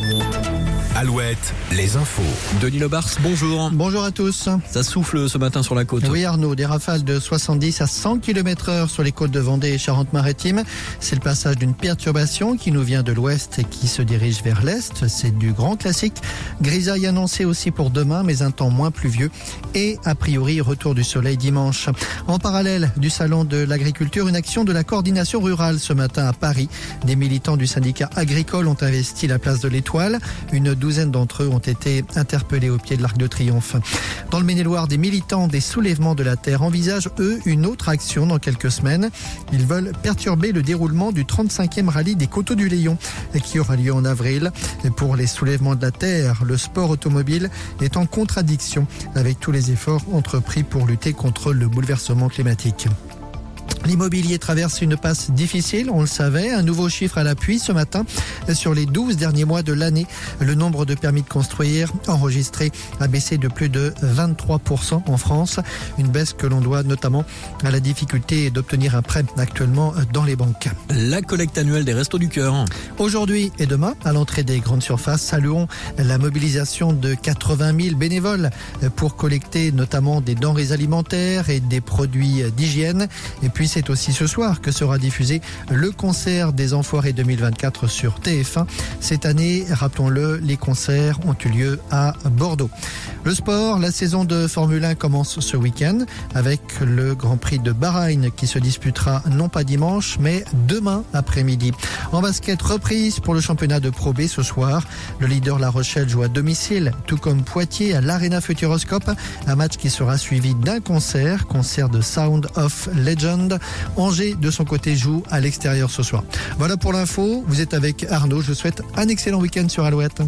Thank you. Alouette, les infos. Denis Lebars, bonjour. Bonjour à tous. Ça souffle ce matin sur la côte. Oui Arnaud, des rafales de 70 à 100 km heure sur les côtes de Vendée et Charente-Maritime. C'est le passage d'une perturbation qui nous vient de l'ouest et qui se dirige vers l'est. C'est du grand classique. Grisaille annoncée aussi pour demain, mais un temps moins pluvieux. Et a priori, retour du soleil dimanche. En parallèle du salon de l'agriculture, une action de la coordination rurale ce matin à Paris. Des militants du syndicat agricole ont investi la place de l'Étoile. Une douzaine d'entre eux ont été interpellés au pied de l'Arc de Triomphe. Dans le Maine-et-Loire, des militants des soulèvements de la terre envisagent, eux, une autre action dans quelques semaines. Ils veulent perturber le déroulement du 35e rallye des Coteaux du Léon, qui aura lieu en avril. Pour les soulèvements de la terre, le sport automobile est en contradiction avec tous les efforts entrepris pour lutter contre le bouleversement climatique. L'immobilier traverse une passe difficile, on le savait. Un nouveau chiffre à l'appui ce matin. Sur les 12 derniers mois de l'année, le nombre de permis de construire enregistrés a baissé de plus de 23% en France. Une baisse que l'on doit notamment à la difficulté d'obtenir un prêt actuellement dans les banques. La collecte annuelle des Restos du Cœur. Aujourd'hui et demain, à l'entrée des grandes surfaces, saluons la mobilisation de 80 000 bénévoles pour collecter notamment des denrées alimentaires et des produits d'hygiène. Et c'est aussi ce soir que sera diffusé le concert des Enfoirés 2024 sur TF1. Cette année, rappelons-le, les concerts ont eu lieu à Bordeaux. Le sport, la saison de Formule 1 commence ce week-end avec le Grand Prix de Bahreïn qui se disputera non pas dimanche mais demain après-midi. En basket, reprise pour le championnat de Pro B ce soir. Le leader La Rochelle joue à domicile, tout comme Poitiers à l'Arena Futuroscope. Un match qui sera suivi d'un concert, concert de Sound of Legend. Angers, de son côté, joue à l'extérieur ce soir. Voilà pour l'info. Vous êtes avec Arnaud. Je vous souhaite un excellent week-end sur Alouette.